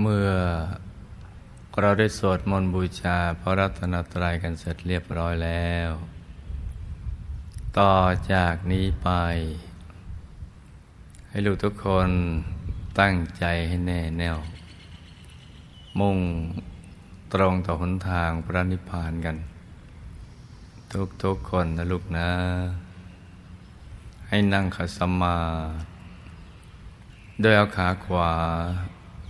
เมื่อเราได้สวดมนต์บูชาพระรัตนตรัยกันเสร็จเรียบร้อยแล้ว ต่อจากนี้ไป ให้ลูกทุกคนตั้งใจให้แน่แน่ว มุ่งตรงต่อหนทางพระนิพพานกัน ทุกๆคนนะลูกนะ ให้นั่งขัดสมาโดยเอาขาขวา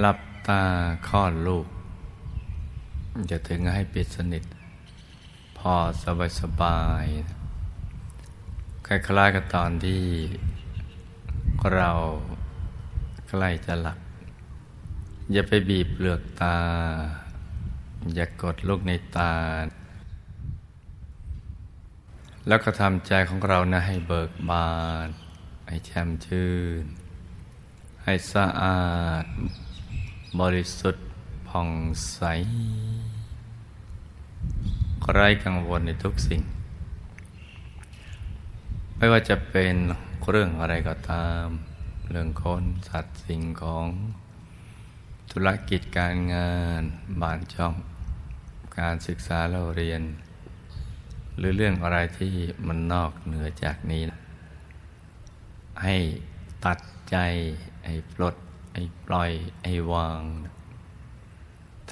หลับตาคลอดลูก จะถึงให้ปิดสนิท พอสบายสบายคล้ายๆกับตอนที่เราใกล้จะหลับ อย่าไปบีบเปลือกตา อย่ากกดลูกในตา แล้วก็ทำใจของเรานะให้เบิกบาน ให้แช่มชื่น ให้สะอาด บริสุทธิ์ผ่องใสไร้กังวลในทุกสิ่ง ไม่ว่าจะเป็นเรื่องอะไรก็ตาม เรื่องคนสัตว์สิ่งของ ธุรกิจการงานบ้านช่อง การศึกษาเราเรียน หรือเรื่องอะไรที่มันนอกเหนือจากนี้ ให้ตัดใจให้ปลด ให้ปล่อยให้วาง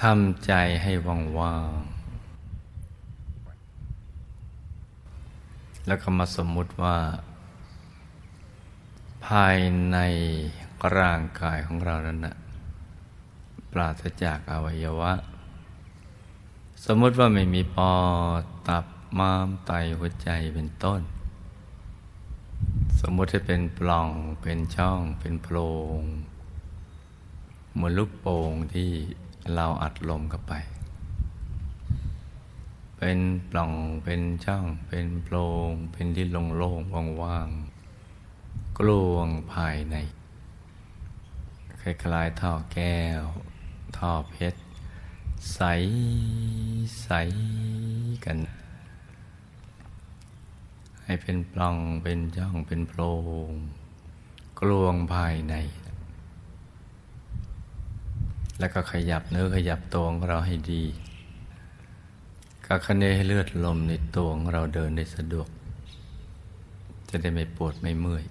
ทำใจให้ว่างว่างแล้วก็มาสมมุติว่า ภายในร่างกายของเรานั้นนะปราศจากอวัยวะ สมมติว่าไม่มีปอดตับม้ามไตหัวใจเป็นต้น สมมติให้เป็นปล่องเป็นช่องเป็นโพรง เหมือนลูกโป่งที่เราอัดลมเข้าไป เป็นปล่องเป็นช่องเป็นโพรงเป็นที่โล่งๆว่างๆกลวงภายในคล้ายๆท่อแก้ว ท่อเพชร ใสใสกัน ให้เป็นปล่องเป็นช่องเป็นโพรงกลวงภายใน แล้วก็ขยับเนื้อขยับตัวของเราให้ดีก็คะเนให้เลือดลมในตัวของเราเดินได้สะดวก จะได้ไม่ปวดไม่เมื่อย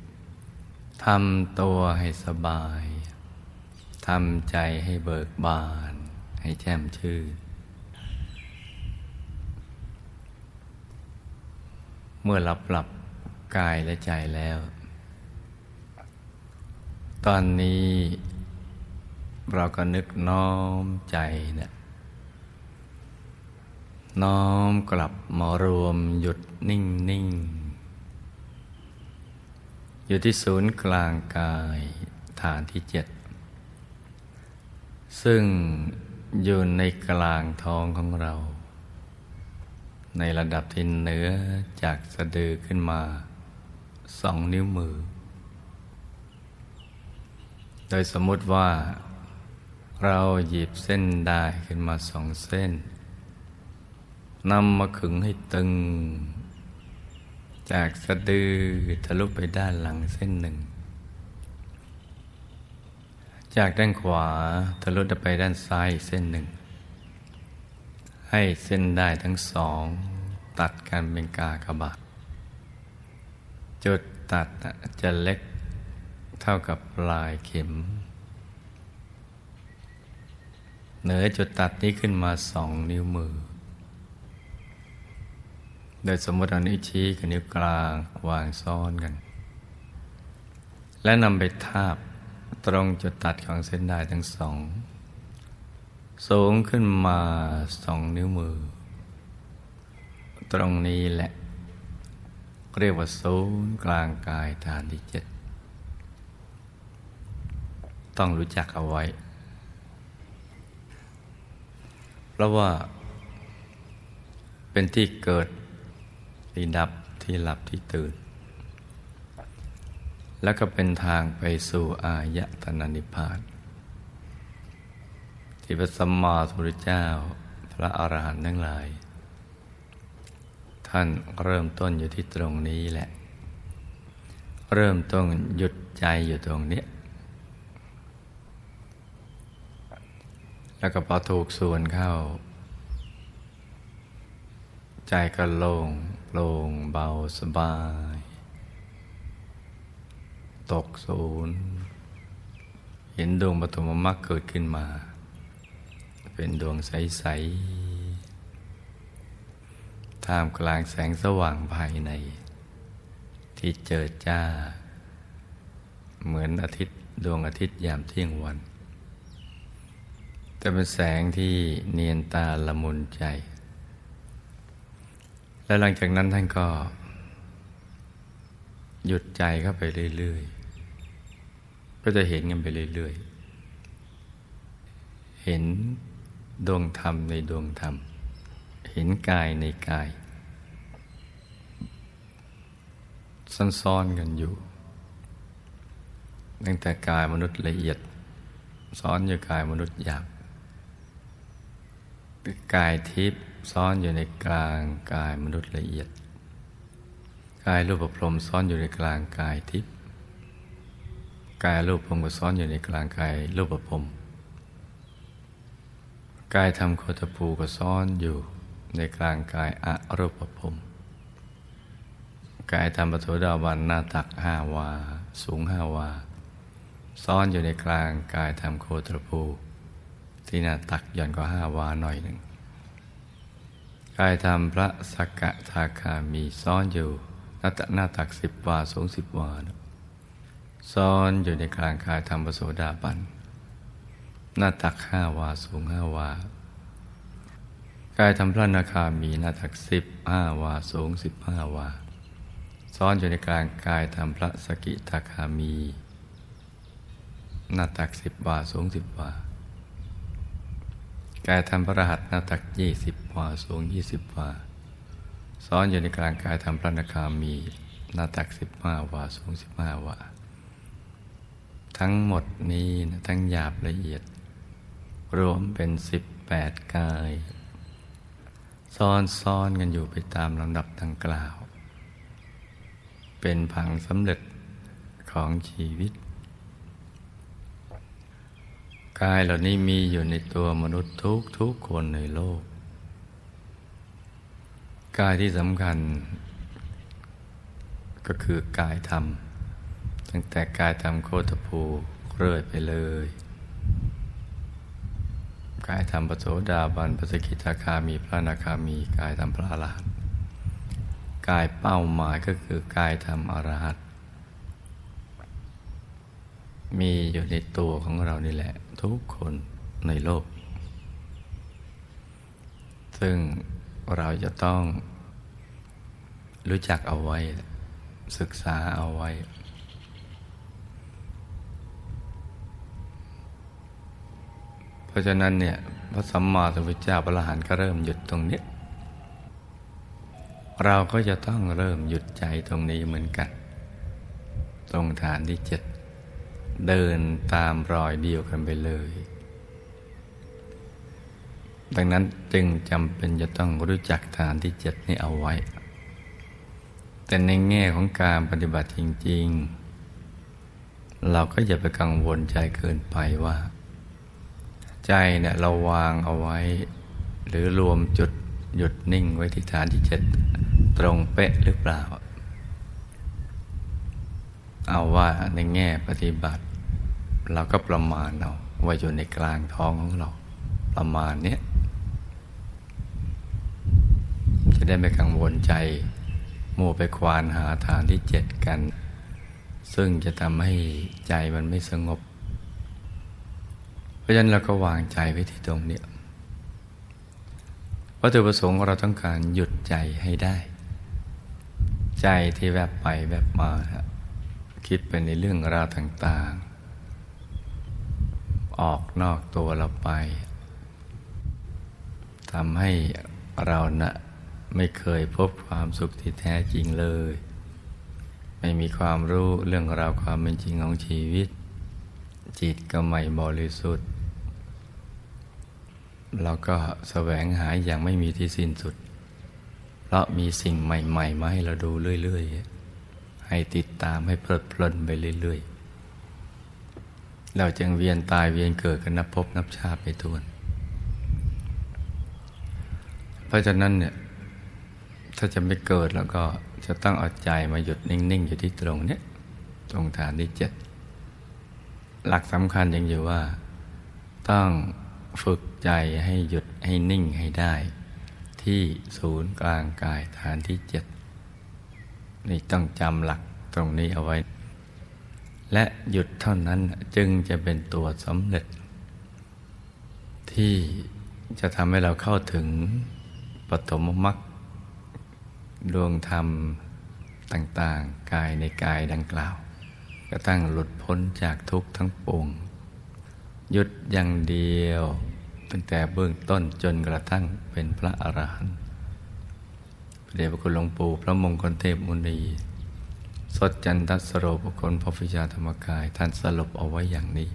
ทำตัวให้สบายทำใจให้เบิกบาน ให้แจ่มชื่นเมื่อหลับหลับกายและใจแล้ว ตอนนี้ เราก็นึกน้อมใจเนะี่ยน้อมกลับมารวมหยุดนิ่งนิ่งอยู่ที่ศูนย์กลางกายฐานที่เจ็ดซึ่งอยู่ในกลางท้องของเรา ในระดับที่เหนือจากสะดือขึ้นมาสองนิ้วมือ โดยสมมติว่า เราหยิบเส้นได้ขึ้นมาสองเส้นนำมาขึงให้ตึง จากสะดือทะลุไปด้านหลังเส้นหนึ่ง จากด้านขวาทะลุไปด้านซ้ายเส้นหนึ่ง ให้เส้นได้ทั้งสอง ตัดกันเป็นกากบาทจุดตัดจะเล็กเท่ากับปลายเข็ม เหนือจุดตัดนี้ขึ้นมาสองนิ้วมือ โดยสมมติเอานิ้วชี้กับนิ้วกลางวางซ้อนกัน และนำไปทาบตรงจุดตัดของเส้นได้ทั้งสอง สูงขึ้นมาสองนิ้วมือ ตรงนี้แหละ เรียกว่าศูนย์กลางกายฐานที่เจ็ดต้องรู้จักเอาไว้ เพราะว่า เป็นที่เกิด ที่ดับที่หลับที่ตื่น แล้วก็เป็นทางไปสู่อายตนะนิพพานที่พระสัมมาสัมพุทธเจ้า พระอรหันต์ทั้งหลาย ท่านเริ่มต้นอยู่ที่ตรงนี้แหละ เริ่มต้นหยุดใจอยู่ตรงนี้ แล้วก็พอถูกส่วนเข้า ใจก็โล่งโปร่งเบาสบาย ตกศูนย์เห็นดวงปฐมมรรคเกิดขึ้นมา เป็นดวงใส ๆ ท่ามกลางแสงสว่างภายใน ที่เจิดจ้า เหมือนอาทิตย์ดวงอาทิตย์ยามเที่ยงวัน แต่เป็นแสงที่เนียนตาละมุนใจ และหลังจากนั้นท่านก็ หยุดใจเข้าไปเรื่อยๆ ก็จะเห็นกันไปเรื่อยๆ เห็นดวงธรรมในดวงธรรม เห็นกายในกายซ้อนๆกันอยู่ ตั้งแต่กายมนุษย์ละเอียด ซ้อนอยู่กายมนุษย์หยาบ กายทิพย์ซ้อนอยู่ในกลางกายมนุษย์ละเอียด กายรูปพรมซ้อนอยู่ในกลางกายทิพย์กายรูปพรมก็ซ้อนอยู่ในกลางกายรูปพรมกายธรรมโคตภูก็ซ้อนอยู่ในกลางกายอรูปพรมกายธรรมปฐดาวันหน้าตักห้าวา สูงห้าวา ซ้อนอยู่ในกลางกายธรรมโคตภู ที่หน้าตักย่อนก็ห้าวาหน่อยหนึ่งกายธรรมพระสกะทาคามีซ้อนอยู่น้าตักหน้าตักสิบวาสูงสิบวาซ้อนอยู่ในกลางกายธรรมปโสดาบัน หน้าตักห้าวาสูงห้าวากายธรรมพระนาคามีหน้าตักสิบห้าวาสูงสิบห้าวาซ้อนอยู่ในกลางกายธรรมพระสกิทาคามี หน้าตักสิบวาสูงสิบวา กายธรรมพระรหัสหน้าตักยี่สิบวาสูงยี่สิบวาซ้อนอยู่ในกลางกายธรรมพระนาคามีหน้าตักสิบห้าวาสูงสิบห้าวาทั้งหมดนี้นะทั้งหยาบละเอียด รวมเป็นสิบแปดกาย ซ้อนซ้อนกันอยู่ไปตามลำดับดังกล่าว เป็นผังสำเร็จของชีวิต กายเหล่านี้มีอยู่ในตัวมนุษย์ทุกทุกคนในโลก กายที่สำคัญ ก็คือกายธรรม ตั้งแต่กายธรรมโคตภูเรื่อยไปเลย กายธรรมปโสดาบันปสกิทาคามีพระนาคามีกายธรรมพระอรหันต์กายเป้าหมายก็คือกายธรรมอรหัต มีอยู่ในตัวของเรานี่แหละ ทุกคนในโลก ซึ่งเราจะต้องรู้จักเอาไว้ ศึกษาเอาไว้ เพราะฉะนั้นเนี่ยพระสัมมาสัมพุทธเจ้าพระอรหันต์ก็เริ่มหยุดตรงนี้ เราก็จะต้องเริ่มหยุดใจตรงนี้เหมือนกัน ตรงฐานที่เจ็ด เดินตามรอยเดียวกันไปเลย ดังนั้นจึงจำเป็นจะต้องรู้จักฐานที่เจ็ดนี้เอาไว้ แต่ในแง่ของการปฏิบัติจริง ๆ เราก็อย่าไปกังวลใจเกินไปว่า ใจเนี่ยเราวางเอาไว้ หรือรวมจุดหยุดนิ่งไว้ที่ฐานที่เจ็ดตรงเป๊ะหรือเปล่า เอาว่าในแง่ปฏิบัติ เราก็ประมาณเอาว่าอยู่ในกลางท้องของเราประมาณนี้จะได้ไม่กังวลใจมัวไปควานหาฐานที่เจ็ดกัน ซึ่งจะทำให้ใจมันไม่สงบ เพราะฉะนั้นเราก็วางใจไว้ที่ตรงนี้วัตถุประสงค์เราต้องการหยุดใจให้ได้ ใจที่แวบไปแวบมาคิ คิดไปในเรื่องราวต่างๆ ออกนอกตัวเราไปทำให้เรานะ่ะไม่เคยพบความสุขที่แท้จริงเลย ไม่มีความรู้เรื่องราวความเป็นจริงของชีวิต จิตก็ไม่บริสุทธิ์เราก็แสวงหาอย่างไม่มีที่สิ้นสุด เพราะมีสิ่งใหม่ ๆ มาให้เราดูเรื่อย ๆ ให้ติดตามให้เพลิดเพลินไปเรื่อยๆ เราจึงเวียนตายเวียนเกิดกันนับพบนับชาติไปทวน เพราะฉะนั้นเนี่ยถ้าจะไม่เกิดแล้วก็จะต้องเอาใจมาหยุดนิ่ง ๆ อยู่ที่ตรงเนี้ยตรงฐานที่เจ็ดหลักสำคัญยังอยู่ว่า ต้องฝึกใจให้หยุดให้นิ่งให้ได้ ที่ศูนย์กลางกายฐานที่เจ็ด นี่ต้องจำหลักตรงนี้เอาไว้ และหยุดเท่านั้นจึงจะเป็นตัวสำเร็จ ที่จะทำให้เราเข้าถึงปฐมมรรคดวงธรรมต่าง ๆ กายในกายดังกล่าวก็ตั้งหลุดพ้นจากทุกข์ทั้งปวงหยุดอย่างเดียว ตั้งแต่เบื้องต้นจนกระทั่งเป็นพระอรหันต์ เดชพระคุณหลวงปู่พระมงคลเทพมุนี สดจันทสโรปคนพฟิชาธรรมกาย ท่านสรุปเอาไว้อย่างนี้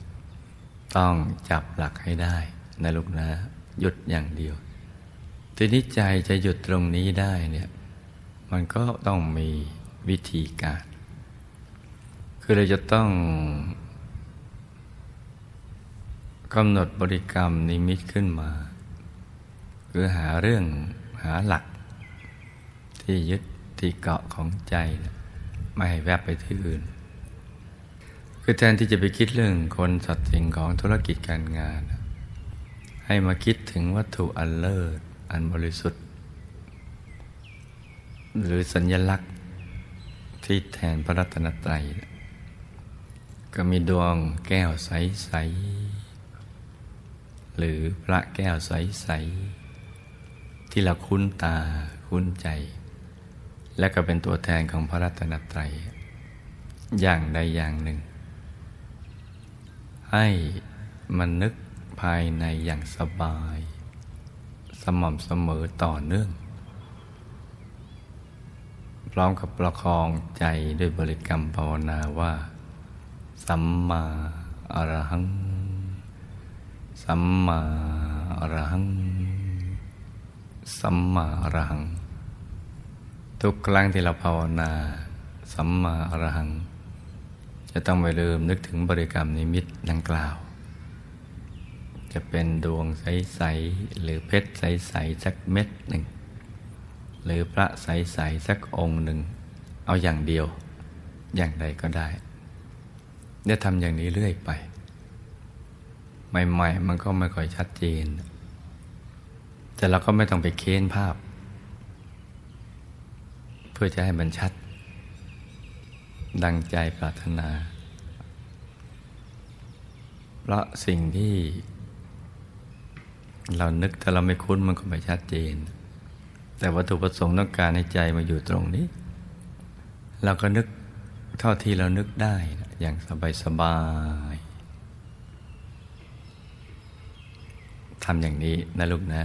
ต้องจับหลักให้ได้ในลูกนะ หยุดอย่างเดียว ทีนี้ใจจะหยุดตรงนี้ได้เนี่ยมันก็ต้องมีวิธีการ คือเราจะต้องกำหนดบริกรรมนิมิตขึ้นมา คือหาเรื่องหาหลัก ที่ยึดที่เกาะของใจ ไม่ให้แวบไปที่อื่น คือแทนที่จะไปคิดเรื่องคนสัตว์สิ่งของธุรกิจการงาน ให้มาคิดถึงวัตถุอันเลิศอันบริสุทธิ์ หรือสัญญลักษณ์ที่แทนพระรัตนตรัย ก็มีดวงแก้วใสหรือพระแก้วใส ๆ ที่เราคุ้นตาคุ้นใจ และก็เป็นตัวแทนของพระรัตนตรัย อย่างใดอย่างหนึ่ง ให้มันนึกภายในอย่างสบาย สม่ำเสมอต่อเนื่อง พร้อมกับประคองใจด้วยบริกรรมภาวนาว่า สัมมาอรหัง สัมมาอรหัง สัมมาอรหัง ทุกครั้งที่เราภาวนา สัมมาอรหัง จะต้องไม่ลืมนึกถึงบริกรรมนิมิตดังกล่าว จะเป็นดวงใส ๆ หรือเพชรใส ๆ สักเม็ดหนึ่ง หรือพระใส ๆ สักองค์หนึ่ง เอาอย่างเดียวอย่างใดก็ได้เนี่ยทำอย่างนี้เรื่อยไป ใหม่ ๆ มันก็ไม่ค่อยชัดเจน แต่เราก็ไม่ต้องไปเค้นภาพ พื่อจะให้มันชัด ดังใจปรารถนา เพราะสิ่งที่ เรานึกถ้าเราไม่คุ้นมันก็ไม่ชัดเจน แต่วัตถุประสงค์ต้องการให้ใจมาอยู่ตรงนี้ เราก็นึกเท่าที่เรานึกได้อย่างสบายทำอย่างนี้นะลูกนะ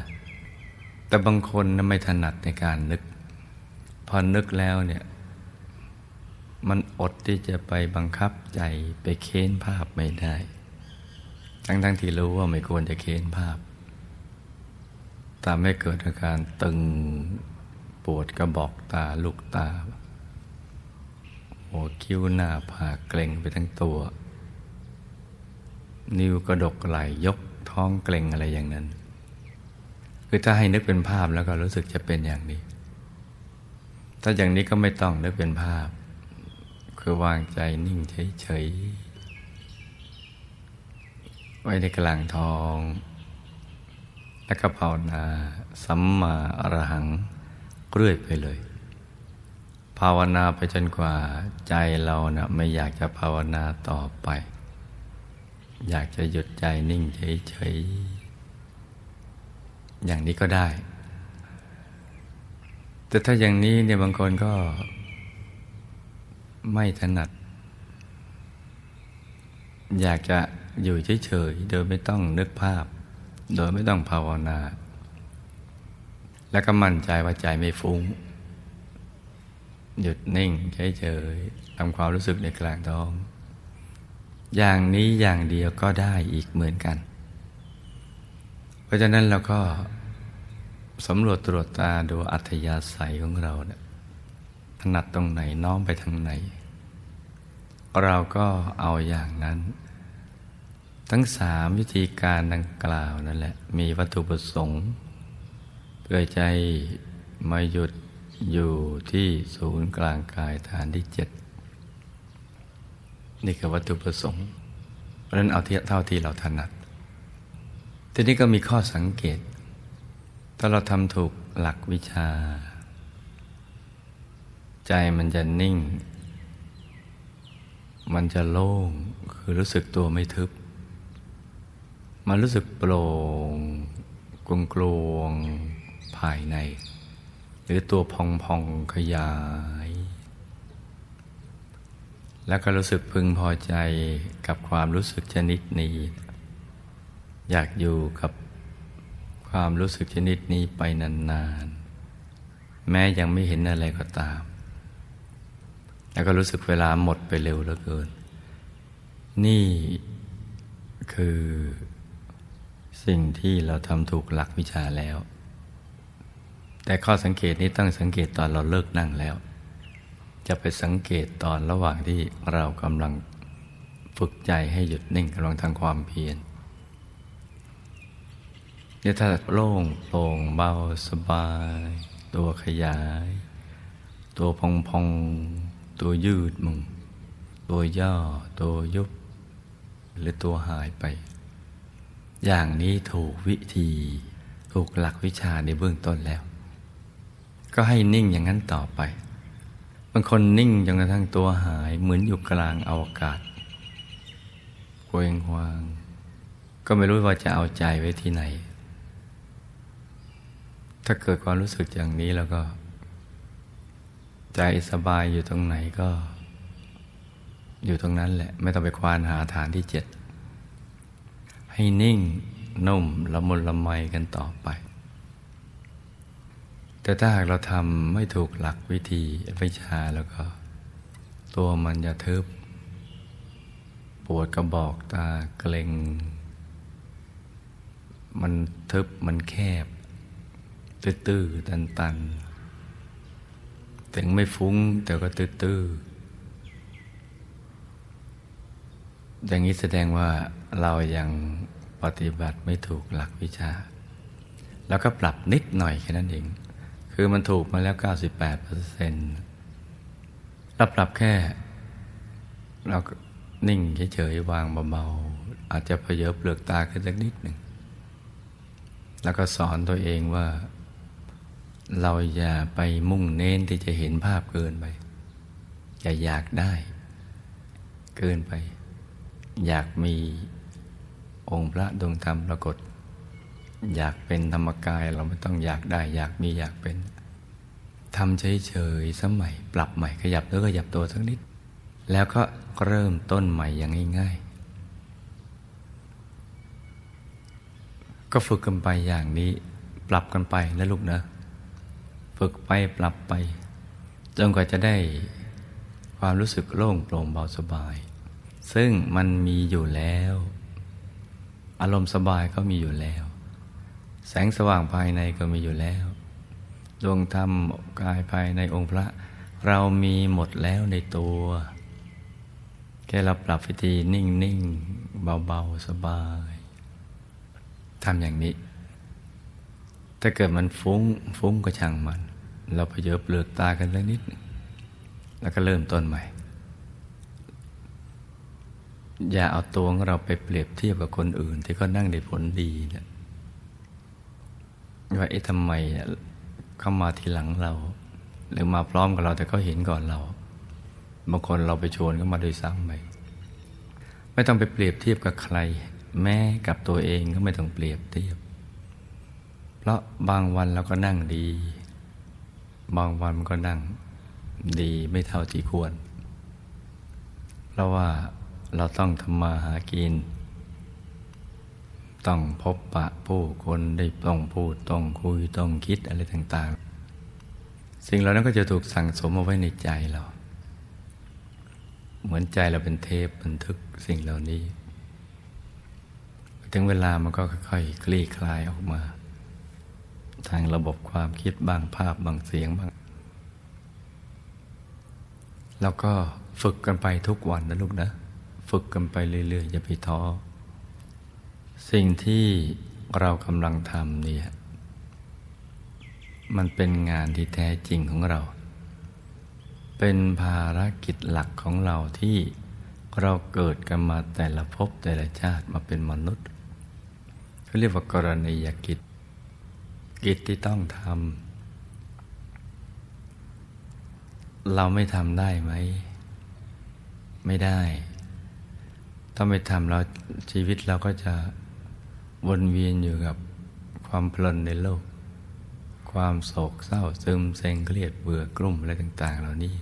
แต่บางคนไม่ถนัดในการนึก พอนึกแล้วเนี่ย มันอดที่จะไปบังคับใจไปเค้นภาพไม่ได้ ทั้งทั้งที่รู้ว่าไม่ควรจะเค้นภาพตามให้เกิดอาการตึงปวดกระบอกตาลูกตา หัวคิ้วหน้าผากเกร็งไปทั้งตัว นิ้วกระดกไหลยกท้องเกร็งอะไรอย่างนั้น คือถ้าให้นึกเป็นภาพแล้วก็รู้สึกจะเป็นอย่างนี้ ถ้าอย่างนี้ก็ไม่ต้องนึกเป็นภาพ คือวางใจนิ่งเฉยๆ ไว้ในกลางทอง แล้วก็ภาวนาสัมมาอรหังเรื่อยไปเลย ภาวนาไปจนกว่าใจเรานะ่ะไม่อยากจะภาวนาต่อไป อยากจะหยุดใจนิ่งเฉยๆ อย่างนี้ก็ได้ แต่ถ้าอย่างนี้เนี่ยบางคนก็ไม่ถนัด อยากจะอยู่เฉยๆ โดยไม่ต้องนึกภาพ โดยไม่ต้องภาวนา แล้วก็มั่นใจว่าใจไม่ฟุง้ง หยุดนิ่งเฉยๆทำความรู้สึกในกลางท้อง อย่างนี้อย่างเดียวก็ได้อีกเหมือนกัน เพราะฉะนั้นเราก็ สำรวจตรวจตาดูอัธยาศัยของเราเนี่ยถนัดตรงไหนน้อมไปทางไหน เราก็เอาอย่างนั้น ทั้งสามวิธีการดังกล่าวนั่นแหละ มีวัตถุประสงค์ เพื่อใจมาหยุดอยู่ที่ศูนย์กลางกายฐานที่เจ็ดนี่คือวัตถุประสงค์ เพราะนั้นเอาเท่าที่เราถนัด ทีนี้ก็มีข้อสังเกต ถ้าเราทำถูกหลักวิชา ใจมันจะนิ่ง มันจะโล่ง คือรู้สึกตัวไม่ทึบ มันรู้สึกโปร่งกลวงกลวงภายใน หรือตัวพองพองขยาย แล้วก็รู้สึกพึงพอใจกับความรู้สึกชนิดนี้ อยากอยู่กับ ความรู้สึกชนิดนี้ไปนานๆ แม้ยังไม่เห็นอะไรก็ตาม แล้วก็รู้สึกเวลาหมดไปเร็วเหลือเกิน นี่คือสิ่งที่เราทำถูกหลักวิชาแล้ว แต่ข้อสังเกตนี้ต้องสังเกตตอนเราเลิกนั่งแล้ว จะไปสังเกตตอนระหว่างที่เรากำลังฝึกใจให้หยุดนิ่งกำลังทำความเพียร เนี่ยถ้าโล่งโปร่งเบาสบาย ตัวขยาย ตัวพองพองตัวยืดมึง ตัวย่อ ตัวยุบ หรือตัวหายไป อย่างนี้ถูกวิธี ถูกหลักวิชาในเบื้องต้นแล้ว ก็ให้นิ่งอย่างนั้นต่อไปบางคนนิ่งจนกระทั่งตัวหายเหมือนอยู่กลางอวกาศเคว้งควาง ก็ไม่รู้ว่าจะเอาใจไว้ที่ไหน ถ้าเกิดความรู้สึกอย่างนี้แล้วก็ ใจสบายอยู่ตรงไหนก็ อยู่ตรงนั้นแหละ ไม่ต้องไปควานหาฐานที่เจ็ด ให้นิ่งนุ่มละมุนละไมกันต่อไป แต่ถ้าหากเราทำไม่ถูกหลักวิธีวิชาแล้วก็ ตัวมันจะทึบ ปวดกระบอกตาเกร็ง มันทึบมันแคบ ตื้อๆตันๆ ถึงไม่ฟุ้งแต่ก็ตื้อๆ อย่างนี้แสดงว่าเรายังปฏิบัติไม่ถูกหลักวิชา แล้วก็ปรับนิดหน่อยแค่นั้นเอง คือมันถูกมาแล้ว 98เปอร์เซ็นต์เราปรับแค่ เราก็นิ่งเฉยๆวางเบาๆอาจจะเพยเปลือกตาขึ้นสักนิดหนึ่งแล้วก็สอนตัวเองว่า เราอย่าไปมุ่งเน้นที่จะเห็นภาพเกินไป อย่าอยากได้ เกินไป อยากมีองค์พระดวงธรรมปรากฏ อยากเป็นธรรมกายเราไม่ต้องอยากได้ อยากมีอยากเป็นทำเฉยๆสมัย ปรับใหม่ขยับแล้วขยับตัวสักนิด แล้วก็เริ่มต้นใหม่อย่างง่ายๆ ก็ฝึกกันไปอย่างนี้ ปรับกันไปนะลูกนะ ฝึกไปปรับไป จนกว่าจะได้ความรู้สึกโล่งโปร่งเบาสบาย ซึ่งมันมีอยู่แล้ว อารมณ์สบายก็มีอยู่แล้ว แสงสว่างภายในก็มีอยู่แล้ว ดวงธรรมกายภายในองค์พระ เรามีหมดแล้วในตัว แค่เราปรับวิธีนิ่งนิ่งเบาๆ สบายทำอย่างนี้ ถ้าเกิดมันฟุ้ง ฟุ้งก็ช่างมัน เราพยเปลือกตากันเล็กนิด แล้วก็เริ่มต้นใหม่ อย่าเอาตัวของเราไปเปรียบเทียบกับคนอื่น ที่เขานั่งได้ผลดีเนี่ยว่าเอ๊ะทำไมเข้ามาทีหลังเรา หรือมาพร้อมกับเราแต่เขาเห็นก่อนเราบางคนเราไปชวนเขามาโดยซ้ำไปไม่ต้องไปเปรียบเทียบกับใคร แม้กับตัวเองก็ไม่ต้องเปรียบเทียบ เพราะบางวันเราก็นั่งดี บางวันมันก็นั่งดีไม่เท่าที่ควร เพราะว่าเราต้องทำมาหากิน ต้องพบปะผู้คนได้ต้องพูดต้องคุยต้องคิดอะไรต่าง ๆ สิ่งเหล่านั้นก็จะถูกสั่งสมเอาไว้ในใจเรา เหมือนใจเราเป็นเทปบันทึกสิ่งเหล่านี้ ถึงเวลามันก็ค่อยๆคลี่คลายออกมา ทางระบบความคิดบางภาพบางเสียงบาง แล้วก็ฝึกกันไปทุกวันนะลูกนะ ฝึกกันไปเรื่อยๆอย่าไปท้อ สิ่งที่เรากำลังทำเนี่ย มันเป็นงานที่แท้จริงของเรา เป็นภารกิจหลักของเราที่เราเกิดกันมาแต่ละภพแต่ละชาติมาเป็นมนุษย์เขาเรียกว่ากรณียกิจ กิจที่ต้องทำเราไม่ทำได้ไหม ไม่ได้ต้องไปทำเราชีวิตเราก็จะวนเวียนอยู่กับความเพลินในโลก ความโศกเศร้าซึมเซ็งเครียดเบื่อกลุ่มอะไรต่าง ๆ เหล่านี้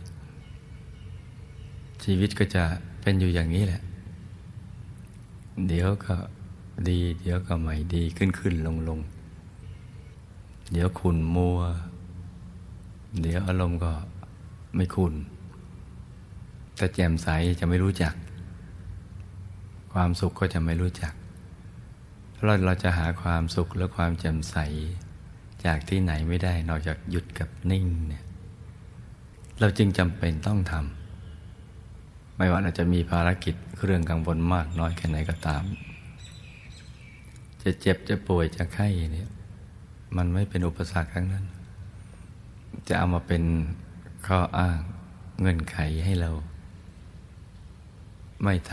ชีวิตก็จะเป็นอยู่อย่างนี้แหละ เดี๋ยวก็ดี เดี๋ยวก็ไม่ดีขึ้นขึ้นลงลง เดี๋ยวขุนมัว เดี๋ยวอารมณ์ก็ไม่ขุนแต่แจ่มใสจะไม่รู้จัก ความสุขก็จะไม่รู้จักเราเราจะหาความสุขและความแจ่มใส จากที่ไหนไม่ได้นอกจากหยุดกับนิ่งเนี่ยเราจึงจำเป็นต้องทำไม่ว่าเราจะมีภารกิจเรื่องกังวลมากน้อยแค่ไหนก็ตาม จะเจ็บจะป่วยจะไข้เนี่ย มันไม่เป็นอุปสรรคทั้งนั้น จะเอามาเป็นข้ออ้างเงื่อนไขให้เรา ไม่ท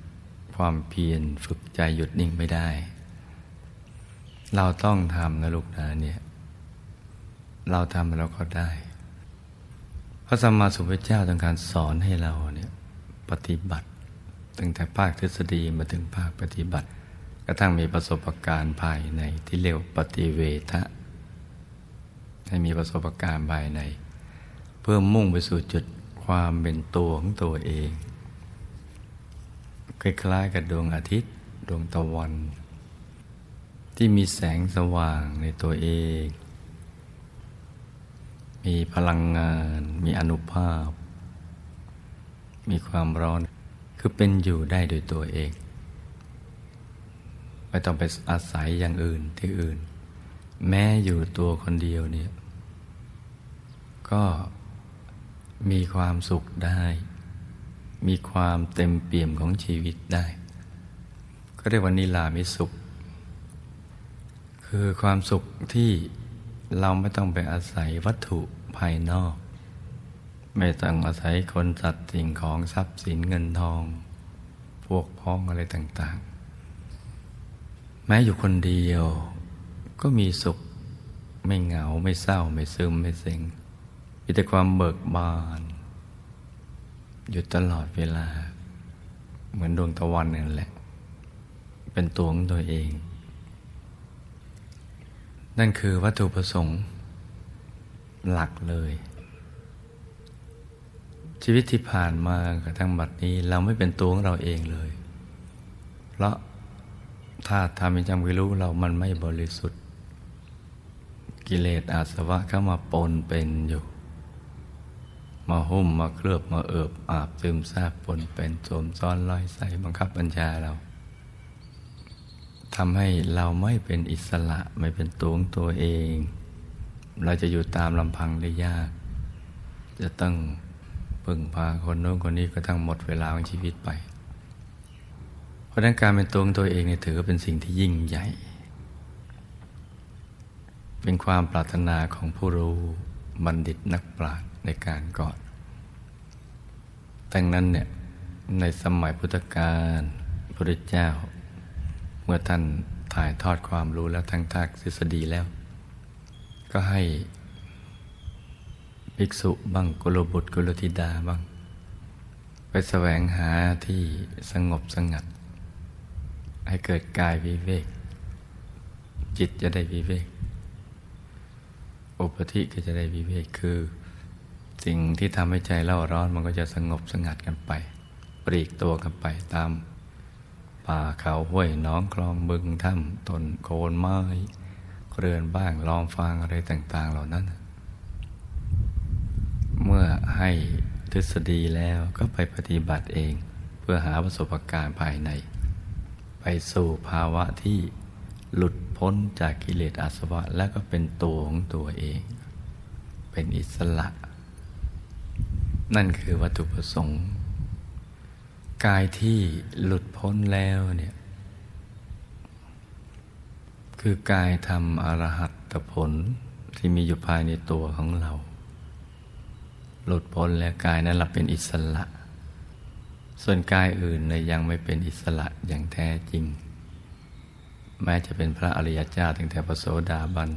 ำความเพียรฝึกใจหยุดนิ่งไม่ได้ เราต้องทำนะลูกนะเนี่ย เราทำเราก็ได้ พระสัมมาสัมพุทธเจ้าต้องการสอนให้เราเนี่ยปฏิบัติตั้งแต่ภาคทฤษฎีมาถึงภาคปฏิบัติ กระทั่งมีประสบการณ์ภายในที่เรียกปฏิเวทะให้มีประสบการณ์ภายใน เพื่อมุ่งไปสู่จุดความเป็นตัวของตัวเอง คล้ายๆกับดวงอาทิตย์ดวงตะวัน ที่มีแสงสว่างในตัวเอง มีพลังงาน มีอนุภาพ มีความร้อนคือเป็นอยู่ได้โดยตัวเอง ไม่ต้องไปอาศัยอย่างอื่นที่อื่น แม้อยู่ตัวคนเดียวเนี่ย ก็มีความสุขได้ มีความเต็มเปี่ยมของชีวิตได้ ก็เรียกว่านิลามิสุข คือความสุขที่เราไม่ต้องไปอาศัยวัตถุภายนอก ไม่ต้องอาศัยคนสัตว์สิ่งของทรัพย์สินเงินทอง พวกพ้องอะไรต่างๆ ม้อยู่คนเดียว ก็มีสุข ไม่เหงาไม่เศร้าไม่ซึมไม่เซ็งมีแต่ความเบิกบาน อยู่ตลอดเวลา เหมือนดวงตะวันนั่นแหละ เป็นตัวของตัวเอง นั่นคือวัตถุประสงค์ หลักเลย ชีวิตที่ผ่านมากระทั่งบัดนี้เราไม่เป็นตัวของเราเองเลย เพราะ ถ้าทำเป็นจำกิรู้เรามันไม่บริสุทธิ์ กิเลสอาสวะเข้ามาปนเป็นอยู่ มาหุ้มมาเคลือบมาเอิบอาบซึมซาบปนเป็นสวมซ้อนลอยใส่บังคับบัญชาเราทำให้เราไม่เป็นอิสระไม่เป็นตัวของตัวเอง เราจะอยู่ตามลำพังได้ยาก จะต้องพึ่งพาคนโน้นคนนี้ก็ทั้งหมดเวลาของชีวิตไป เพราะนั้นการเป็นตัวของตัวเองเนี่ยถือเป็นสิ่งที่ยิ่งใหญ่ เป็นความปรารถนาของผู้รู้บัณฑิตนักปราชญ์ในการก่อนดังนั้นเนี่ยในสมัยพุทธกาลพระเจ้า เมื่อท่านถ่ายทอดความรู้แล้วทั้งทากทฤษฎีแล้ว ก็ให้ภิกษุบ้างกุลบุตรกุลธิดาบ้าง ไปแสวงหาที่สงบสงัด ให้เกิดกายวิเวก จิตจะได้วิเวกอุปธิก็จะได้วิเวกคือ สิ่งที่ทำให้ใจเล่าร้อนมันก็จะสงบสงัดกันไป ปรีกตัวกันไปตาม ป่าเขาห้วยน้องคลองบึงถ้ำต้นโคนไม้เรือนบ้างลอมฟางอะไรต่าง ๆ เหล่านั้น เมื่อให้ทฤษฎีแล้วก็ไปปฏิบัติเอง เพื่อหาประสบการณ์ภายใน ไปสู่ภาวะที่หลุดพ้นจากกิเลสอาสวะ แล้วก็เป็นตัวของตัวเอง เป็นอิสระ นั่นคือวัตถุประสงค์ กายที่หลุดพ้นแล้วเนี่ยคือกายทำอรหัตผลที่มีอยู่ภายในตัวของเรา หลุดพ้นแล้วกายนั้นเราเป็นอิสระ ส่วนกายอื่นเลยยังไม่เป็นอิสระอย่างแท้จริง แม้จะเป็นพระอริยเจ้าตั้งแต่พระโสดาบัน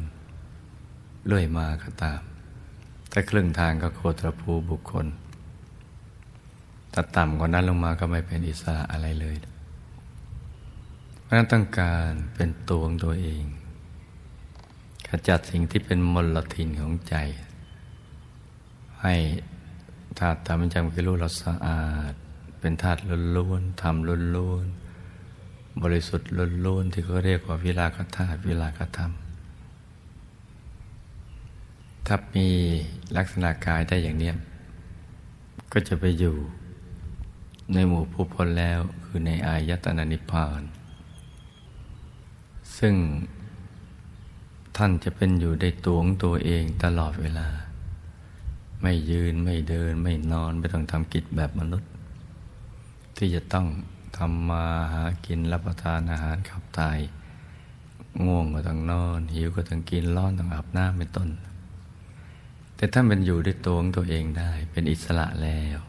เลื่อยมาก็ตามแต่ครึ่งทางก็โคตรภูบุคคลถ้าต่ำกว่านั้นลงมาก็ไม่เป็นอิสระอะไรเลย เพราะนั้นต้องการเป็นตัวของตัวเอง ขจัดสิ่งที่เป็นมลทินของใจ ให้ธาตุธรรมจังคือรู้เราสะอาด เป็นธาตุล้วนๆทำล้วนๆบริสุทธิ์ล้วนๆที่เขาเรียกว่าวิลากธาตุวิลากธรรมถ้ามีลักษณะกายได้อย่างนี้ก็จะไปอยู่ในหมู่ผู้พ้นแล้วคือในอายตนะนิพพาน ซึ่งท่านจะเป็นอยู่ได้ตัวของตัวเองตลอดเวลา ไม่ยืนไม่เดินไม่นอน ไม่ต้องทำกิจแบบมนุษย์ ที่จะต้องทำมาหากินรับประทานอาหารขับถ่ายง่วงก็ต้องนอน หิวก็ต้องกินร้อนต้องอาบน้ำเป็นต้น แต่ท่านเป็นอยู่ด้วยตัวของตัวเองได้ เป็นอิสระแล้ว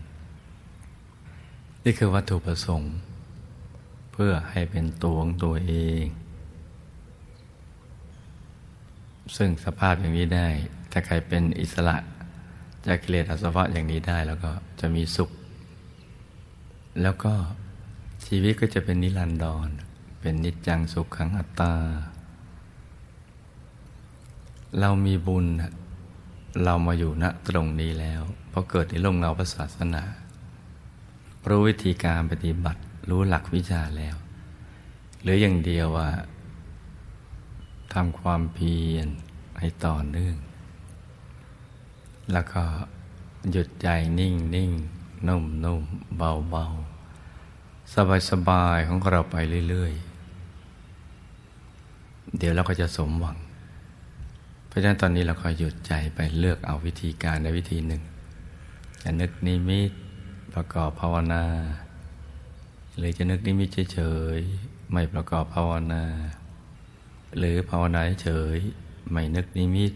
นี่คือวัตถุประสงค์ เพื่อให้เป็นตัวของตัวเอง ซึ่งสภาพอย่างนี้ได้ ถ้าใครเป็นอิสระจากกิเลสอสวะอย่างนี้ได้แล้วก็จะมีสุข แล้วก็ชีวิตก็จะเป็นนิรันดร เป็นนิจจังสุขขังอัตตา เรามีบุญ เรามาอยู่ณตรงนี้แล้วพอเกิดในโลกเงาพระศาสนา รู้วิธีการปฏิบัติรู้หลักวิชาแล้ว หรืออย่างเดียวว่าทำความเพียรให้ต่อเนื่อง แล้วก็หยุดใจนิ่งนิ่ง นุ่มนุ่มเบาเบาสบายๆของเราไปเรื่อย ๆ เดี๋ยวเราก็จะสมหวัง เพราะฉะนั้นตอนนี้เราก็หยุดใจไปเลือกเอาวิธีการในวิธีหนึ่งจะนึกนิมิตประกอบภาวนา หรือจะนึกนิมิตเฉยๆไม่ประกอบภาวนา หรือภาวนาเฉยไม่นึกนิมิต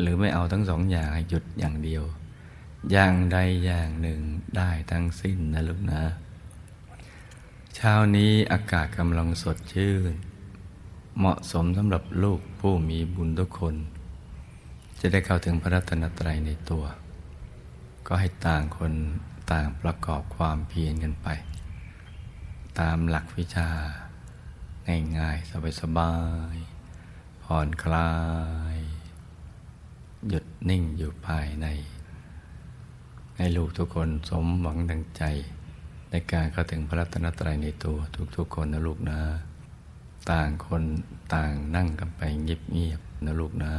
หรือไม่เอาทั้งสองอย่างหยุดอย่างเดียว อย่างใดอย่างหนึ่งได้ทั้งสิ้นนะลูกนะ เช้านี้อากาศกำลังสดชื่น เหมาะสมสำหรับลูกผู้มีบุญทุกคน จะได้เข้าถึงพระรัตนตรัยในตัว ก็ให้ต่างคนต่างประกอบความเพียรกันไป ตามหลักวิชา ง่ายๆ สบายๆผ่อนคลาย หยุดนิ่งอยู่ภายใน ให้ลูกทุกคนสมหวังดังใจ ในการเข้าถึงพระรัตนตรัยในตัวทุกๆคนนะลูกนะ ต่างคนต่างนั่งกันไปเงียบๆนะลูกนะ